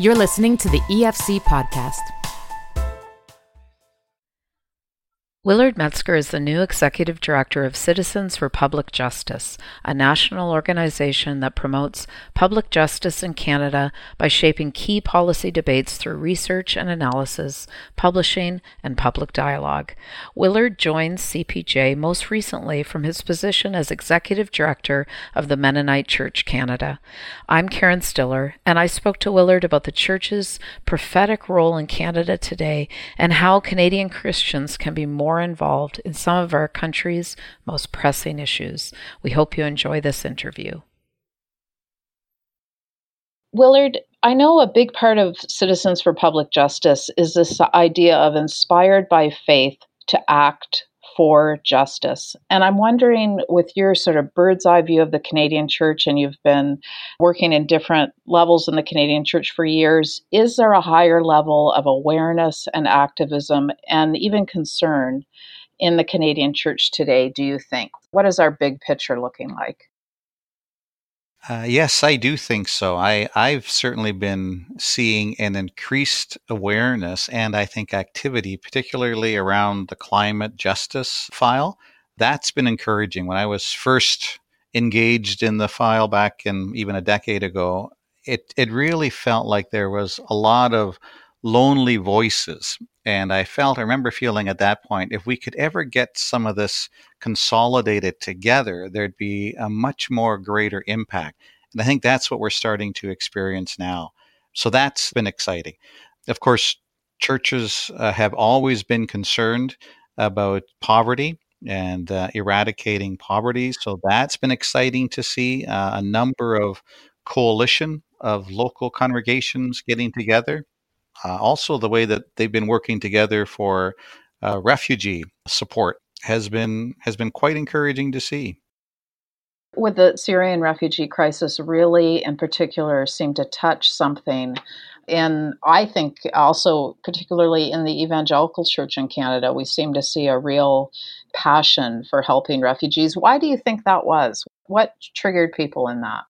You're listening to the EFC podcast. Willard Metzger is the new executive director of Citizens for Public Justice, a national organization that promotes public justice in Canada by shaping key policy debates through research and analysis, publishing, and public dialogue. Willard joined CPJ most recently from his position as executive director of the Mennonite Church Canada. I'm Karen Stiller, and I spoke to Willard about the church's prophetic role in Canada today and how Canadian Christians can be more more involved in some of our country's most pressing issues. We hope you enjoy this interview. Willard, I know a big part of Citizens for Public Justice is this idea of inspired by faith to act for justice. And I'm wondering, with your sort of bird's eye view of the Canadian church, and you've been working in different levels in the Canadian church for years, is there a higher level of awareness and activism and even concern in the Canadian church today, do you think? What is our big picture looking like? Uh, yes, I do think so. I, I've certainly been seeing an increased awareness and I think activity, particularly around the climate justice file. That's been encouraging. When I was first engaged in the file back in even a decade ago, it, it really felt like there was a lot of lonely voices. And I felt, I remember feeling at that point, if we could ever get some of this consolidated together, there'd be a much more greater impact. And I think that's what we're starting to experience now. So that's been exciting. Of course, churches uh, have always been concerned about poverty and uh, eradicating poverty. So that's been exciting to see uh, a number of coalition of local congregations getting together uh, also, the way that they've been working together for uh, refugee support has been has been quite encouraging to see. With the Syrian refugee crisis, really in particular, seemed to touch something and I think also, particularly in the evangelical church in Canada, we seem to see a real passion for helping refugees. Why do you think that was? What triggered people in that?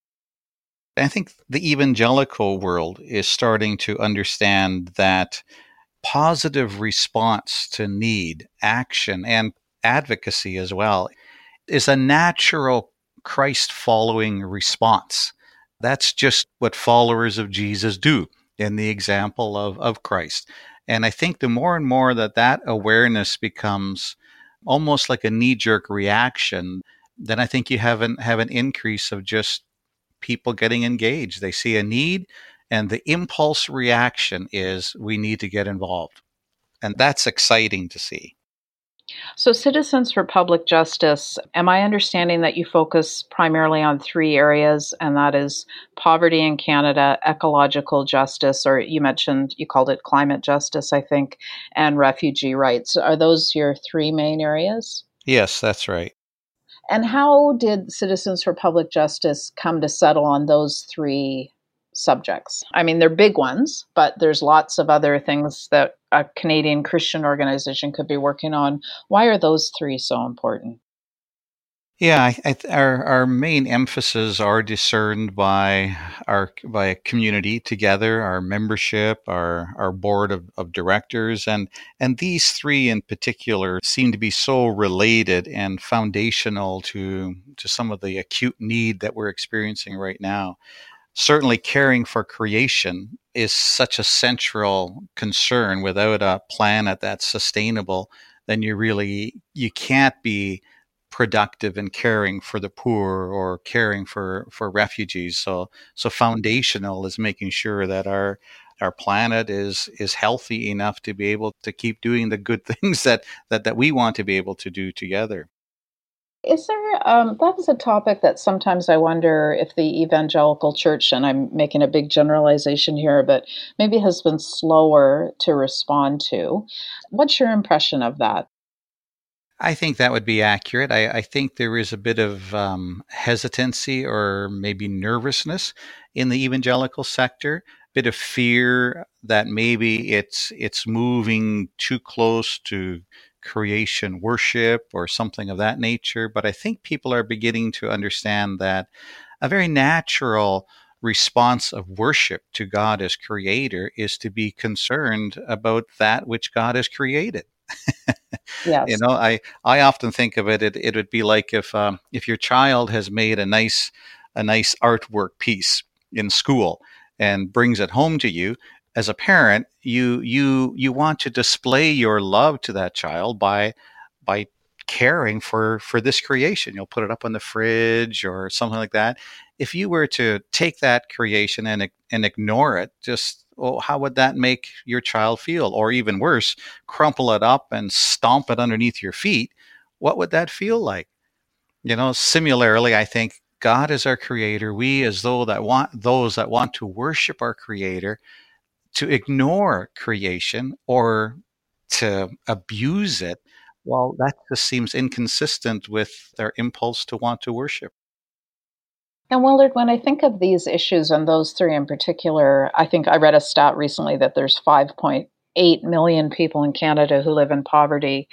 I think the evangelical world is starting to understand that positive response to need, action, and advocacy as well is a natural Christ following response. That's just what followers of Jesus do in the example of, of Christ. And I think the more and more that that awareness becomes almost like a knee jerk reaction, then I think you have an, have an increase of just people getting engaged. They see a need, and the impulse reaction is we need to get involved. And that's exciting to see. So, Citizens for Public Justice, am I understanding that you focus primarily on three areas, and that is poverty in Canada, ecological justice, or you mentioned you called it climate justice, I think, and refugee rights? Are those your three main areas? Yes, that's right. And how did Citizens for Public Justice come to settle on those three subjects? I mean, they're big ones, but there's lots of other things that a Canadian Christian organization could be working on. Why are those three so important? Yeah, I, I, our our main emphases are discerned by our by a community together, our membership, our our board of, of directors, and and these three in particular seem to be so related and foundational to to some of the acute need that we're experiencing right now. Certainly, caring for creation is such a central concern. Without a planet that's sustainable, then you really you can't be productive in caring for the poor or caring for for refugees. So so foundational is making sure that our our planet is is healthy enough to be able to keep doing the good things that that that we want to be able to do together. Is there um, that is a topic that sometimes i wonder if the evangelical church and i'm making a big generalization here but maybe has been slower to respond to. What's your impression of that I think that would be accurate. I, I think there is a bit of um, hesitancy or maybe nervousness in the evangelical sector, a bit of fear that maybe it's it's moving too close to creation worship or something of that nature. But I think people are beginning to understand that a very natural response of worship to God as creator is to be concerned about that which God has created. yes. You know, I, I often think of it, it, it would be like if, um, if your child has made a nice, a nice artwork piece in school and brings it home to you, as a parent, you you you want to display your love to that child by by caring for for this creation. You'll put it up on the fridge or something like that. If you were to take that creation and and ignore it, just well, how would that make your child feel? Or even worse, crumple it up and stomp it underneath your feet. What would that feel like? You know, similarly, I think God is our creator. We, as though that want those that want to worship our creator, to ignore creation or to abuse it, well, that just seems inconsistent with their impulse to want to worship. And Willard, when I think of these issues and those three in particular, I think I read a stat recently that there's 5.8 million people in Canada who live in poverty,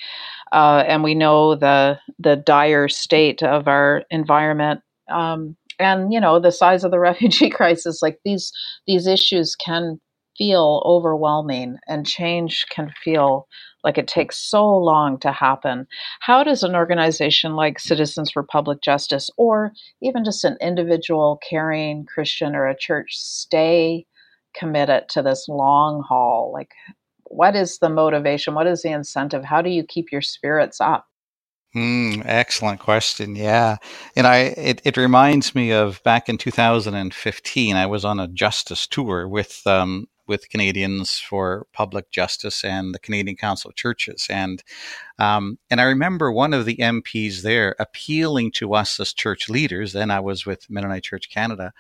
uh, and we know the the dire state of our environment. Um, and you know the size of the refugee crisis like these these issues can feel overwhelming and change can feel like it takes so long to happen. How does an organization like Citizens for Public Justice, or even just an individual caring Christian or a church, stay committed to this long haul? Like, what is the motivation? What is the incentive? How do you keep your spirits up? Mm, excellent question. Yeah. And I it, it reminds me of back in 2015, I was on a justice tour with um, with Canadians for Public Justice and the Canadian Council of Churches. And um, and I remember one of the MPs there appealing to us as church leaders. Then I was with Mennonite Church Canada,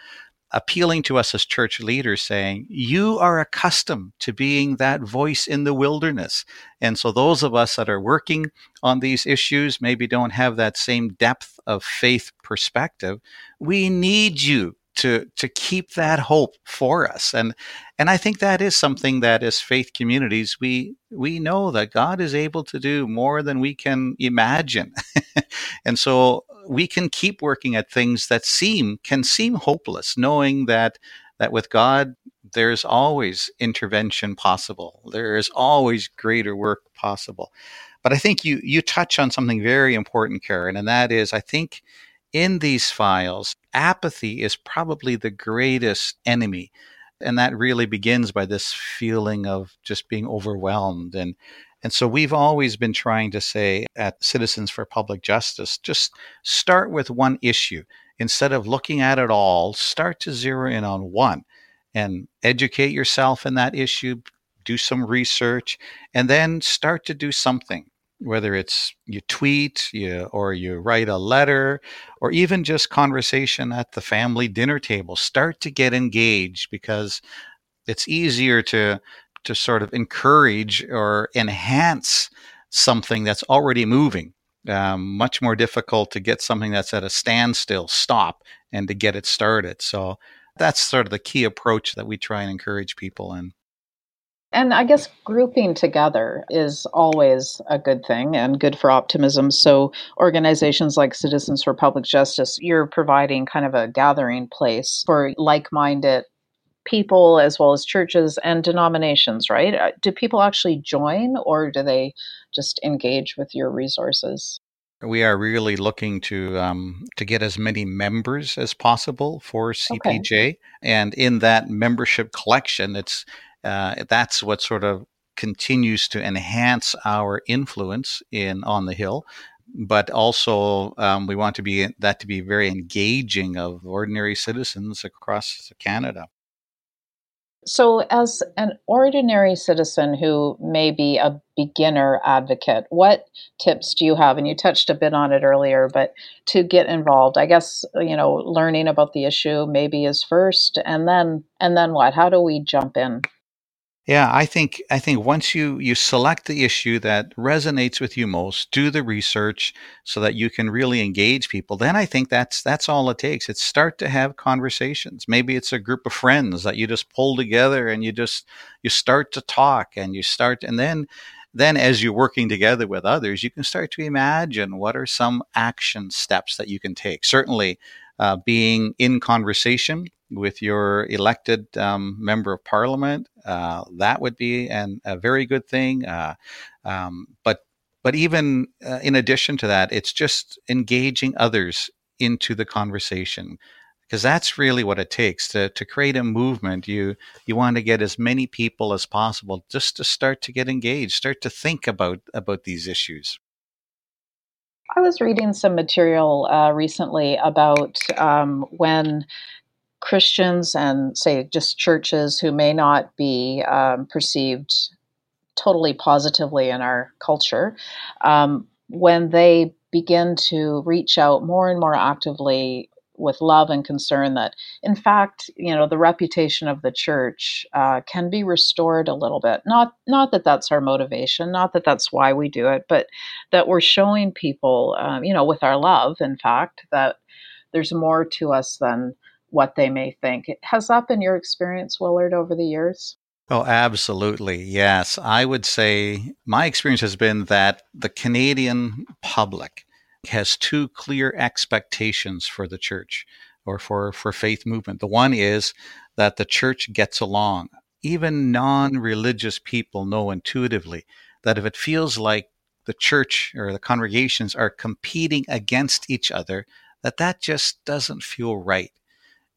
appealing to us as church leaders, saying, You are accustomed to being that voice in the wilderness. And so, those of us that are working on these issues maybe don't have that same depth of faith perspective. We need you to to keep that hope for us. And and I think that is something that as faith communities we we know that God is able to do more than we can imagine. And so we can keep working at things that seem can seem hopeless knowing that that with God there's always intervention possible. There is always greater work possible. But I think you you touch on something very important Karen and that is I think in these files, apathy is probably the greatest enemy. And that really begins by this feeling of just being overwhelmed. And, and so we've always been trying to say at Citizens for Public Justice just start with one issue. Instead of looking at it all, start to zero in on one and educate yourself in that issue, do some research, and then start to do something whether it's you tweet you, or you write a letter or even just conversation at the family dinner table start to get engaged because it's easier to to sort of encourage or enhance something that's already moving. Um, much more difficult to get something that's at a standstill stop and to get it started. So that's sort of the key approach that we try and encourage people in and I guess grouping together is always a good thing and good for optimism. So, organizations like Citizens for Public Justice, you're providing kind of a gathering place for like minded people as well as churches and denominations, right? Uh, do people actually join or do they just engage with your resources? We are really looking to um, to get as many members as possible for CPJ, okay. and in that membership collection, it's uh, that's what sort of continues to enhance our influence in on the hill but also um, we want to be that to be very engaging of ordinary citizens across Canada. So, as an ordinary citizen who may be a beginner advocate, what tips do you have? And you touched a bit on it earlier, but to get involved, I guess you know, learning about the issue maybe is first, and then and then what? How do we jump in? Yeah, I think I think once you you select the issue that resonates with you most, do the research so that you can really engage people. Then I think that's that's all it takes. It's start to have conversations. Maybe it's a group of friends that you just pull together and you just you start to talk and you start and then then as you're working together with others, you can start to imagine what are some action steps that you can take. Certainly uh, being in conversation with your elected um, member of parliament. Uh, that would be an, a very good thing. Uh, um, but but even uh, in addition to that, it's just engaging others into the conversation because that's really what it takes to, to create a movement you you want to get as many people as possible just to start to get engaged start to think about about these issues i was reading some material uh, recently about um, when christians and say just churches who may not be um, perceived totally positively in our culture um, when they begin to reach out more and more actively with love and concern that in fact you know the reputation of the church uh, can be restored a little bit. Not not that that's our motivation not that that's why we do it but that we're showing people um, you know with our love in fact that there's more to us than what they may think has that been your experience willard over the years Oh, absolutely. Yes. I would say my experience has been that the Canadian public has two clear expectations for the church or for, for faith movement. The one is that the church gets along. Even non religious people know intuitively that if it feels like the church or the congregations are competing against each other, that that just doesn't feel right.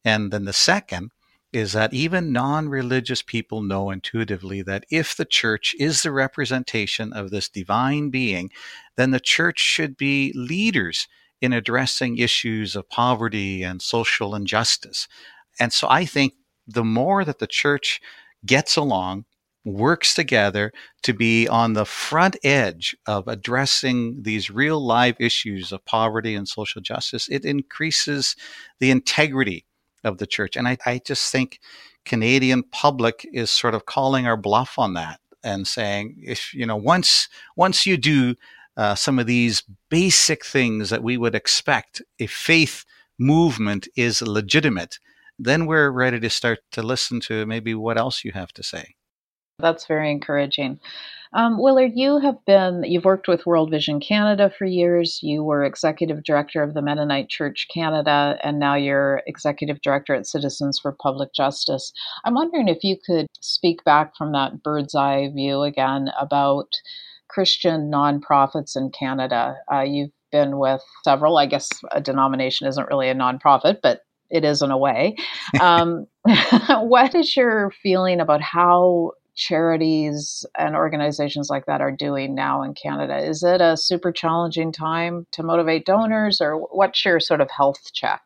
And then the second is that even non religious people know intuitively that if the church is the representation of this divine being, then the church should be leaders in addressing issues of poverty and social injustice. And so I think the more that the church gets along, works together to be on the front edge of addressing these real live issues of poverty and social justice, it increases the integrity of the church. And I, I just think Canadian public is sort of calling our bluff on that and saying, if you know, once once you do uh, some of these basic things that we would expect a faith movement is legitimate, then we're ready to start to listen to maybe what else you have to say. That's very encouraging. Um, Willard, you have been, you've worked with World Vision Canada for years. You were executive director of the Mennonite Church Canada, and now you're executive director at Citizens for Public Justice. I'm wondering if you could speak back from that bird's eye view again about Christian nonprofits in Canada. Uh, you've been with several, I guess a denomination isn't really a nonprofit, but it is in a way. Um, what is your feeling about how charities and organizations like that are doing now in Canada? Is it a super challenging time to motivate donors, or what's your sort of health check?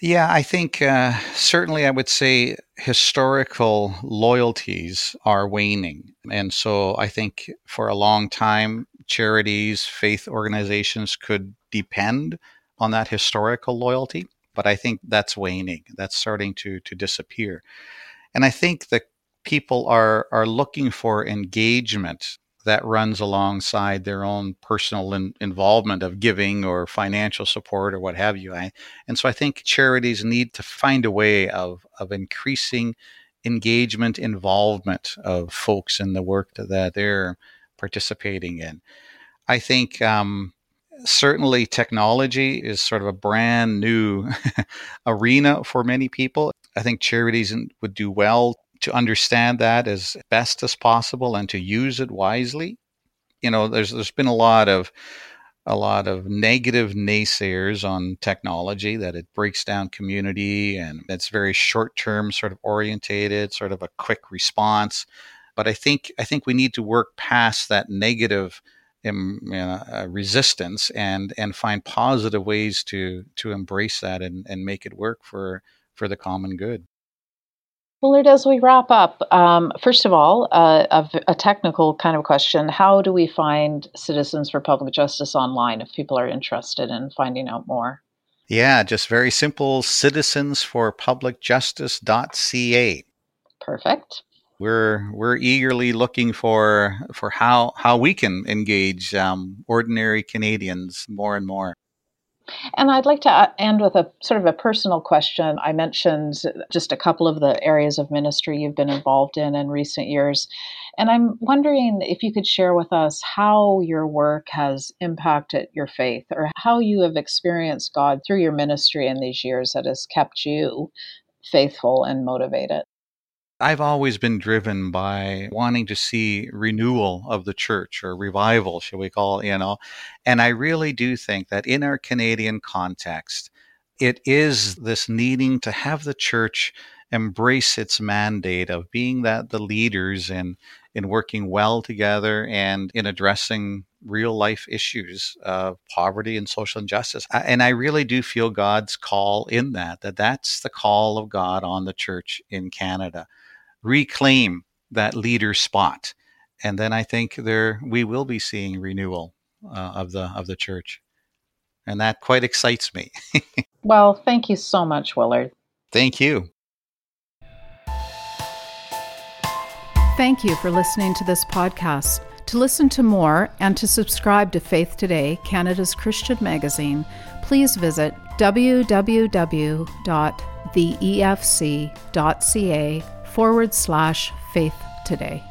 Yeah, I think uh, certainly I would say historical loyalties are waning. And so I think for a long time, charities, faith organizations could depend on that historical loyalty. But I think that's waning, that's starting to, to disappear. And I think the people are are looking for engagement that runs alongside their own personal in, involvement of giving or financial support or what have you. I, and so I think charities need to find a way of of increasing engagement, involvement of folks in the work that they're participating in. I think um, certainly technology is sort of a brand new arena for many people. I think charities would do well to understand that as best as possible and to use it wisely. You know, there's there's been a lot of a lot of negative naysayers on technology that it breaks down community and it's very short term sort of orientated, sort of a quick response. But I think I think we need to work past that negative um, uh, resistance and and find positive ways to to embrace that and, and make it work for for the common good. Willard, as we wrap up, um, first of all, uh, a, a, technical kind of question. How do we find Citizens for Public Justice online if people are interested in finding out more? Yeah, just very simple citizensforpublicjustice.ca. Perfect. We're we're eagerly looking for for how how we can engage um, ordinary Canadians more and more. And I'd like to uh, end with a sort of a personal question. I mentioned just a couple of the areas of ministry you've been involved in in recent years. And I'm wondering if you could share with us how your work has impacted your faith or how you have experienced God through your ministry in these years that has kept you faithful and motivated. I've always been driven by wanting to see renewal of the church or revival, shall we call it, you know. And I really do think that in our Canadian context, it is this needing to have the church embrace its mandate of being that the leaders in in working well together and in addressing real life issues of poverty and social injustice and i really do feel god's call in that that that's the call of god on the church in canada reclaim that leader spot. And then i think there we will be seeing renewal uh, of the of the church. And that quite excites me. Well thank you so much willard. Thank you. Thank you for listening to this podcast. To listen to more and to subscribe to Faith Today, Canada's Christian magazine, please visit www.theefc.ca forward slash faith today.